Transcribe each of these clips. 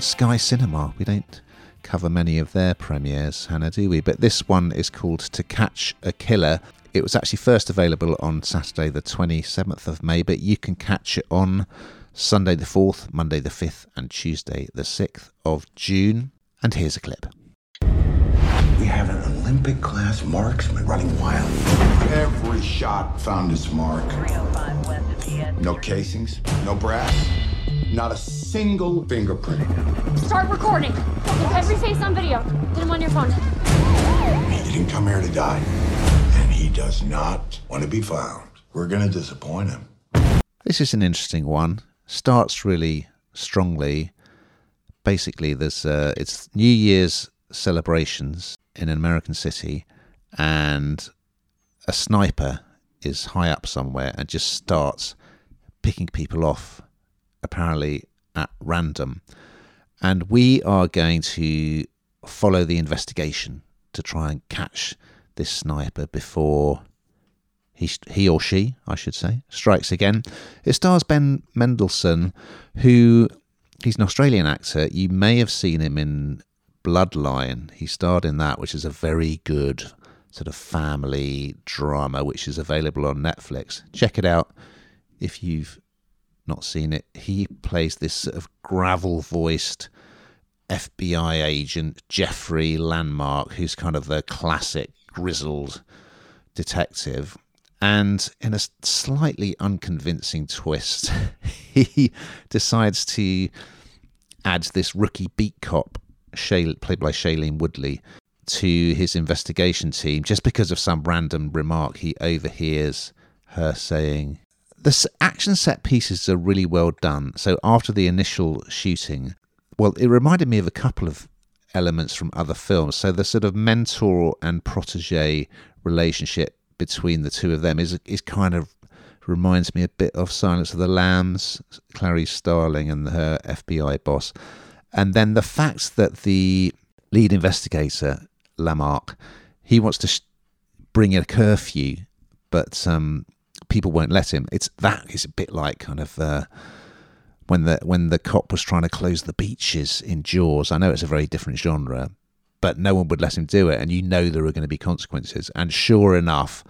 on Sky Cinema. We don't cover many of their premieres, Hannah, do we? But this one is called To Catch a Killer. It was actually first available on Saturday, the 27th of May, but you can catch it on Sunday the 4th, Monday the 5th, and Tuesday the 6th of June. And here's a clip. We have an Olympic class marksman running wild. Every shot found its mark. No casings, no brass, not a single fingerprint. Start recording. Keep every face on video. Get them on your phone. He didn't come here to die, and he does not want to be found. We're going to disappoint him. This is an interesting one. Starts really strongly. Basically, there's uh, it's New Year's celebrations in an American city, and a sniper is high up somewhere and just starts picking people off, apparently at random. And we are going to follow the investigation to try and catch this sniper before he, he or she, I should say, strikes again. It stars Ben Mendelsohn, who he's an Australian actor. You may have seen him in Bloodline. He starred in that, which is a very good sort of family drama, which is available on Netflix. Check it out if you've not seen it. He plays this sort of gravel voiced FBI agent, Geoffrey Lammark, who's kind of the classic grizzled detective. And in a slightly unconvincing twist, he decides to add this rookie beat cop, played by Shailene Woodley, to his investigation team just because of some random remark he overhears her saying. The action set pieces are really well done. So after the initial shooting, well, it reminded me of a couple of elements from other films. So the sort of mentor and protege relationship between the two of them is is kind of reminds me a bit of Silence of the Lambs, Clarice Starling and her FBI boss. And then the fact that the lead investigator, Lammark, he wants to sh- bring a curfew, but um, people won't let him. It's that is a bit like kind of uh, when the when the cop was trying to close the beaches in Jaws. I know it's a very different genre, but no one would let him do it, and you know there are going to be consequences. And sure enough,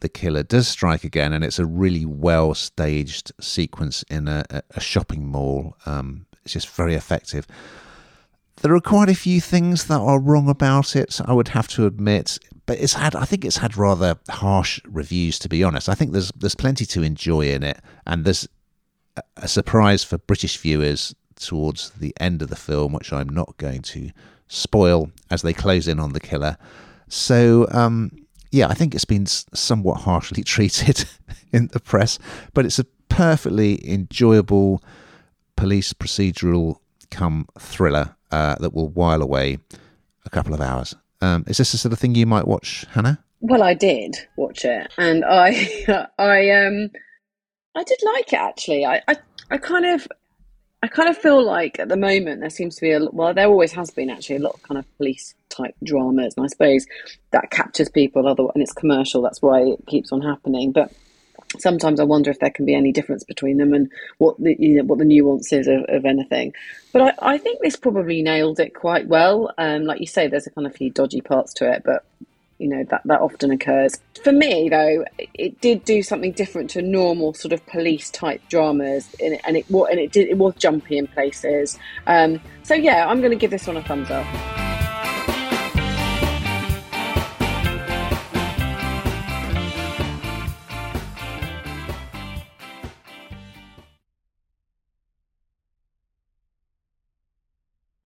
the killer does strike again, and it's a really well staged sequence in a, a shopping mall. Um, it's just very effective. There are quite a few things that are wrong about it, I would have to admit, but it's had I think it's had rather harsh reviews to be honest. I think there's there's plenty to enjoy in it, and there's a surprise for British viewers towards the end of the film, which I'm not going to spoil as they close in on the killer. So, um, yeah, I think it's been somewhat harshly treated in the press, but it's a perfectly enjoyable police procedural come thriller uh, that will while away a couple of hours. Um, is this the sort of thing you might watch, Hannah? Well, I did watch it, and I, I, um, I did like it actually. I, I, I kind of I kind of feel like at the moment there seems to be a well, there always has been actually a lot of kind of police type dramas, and I suppose that captures people. Other and it's commercial, that's why it keeps on happening. But sometimes I wonder if there can be any difference between them and what the you know what the nuances of, of anything. But I, I think this probably nailed it quite well. Um, like you say, there's a kind of few dodgy parts to it, but you know that that often occurs. For me, though, it did do something different to normal sort of police type dramas, and it and it, and it did it was jumpy in places. Um, so yeah, I'm going to give this one a thumbs up.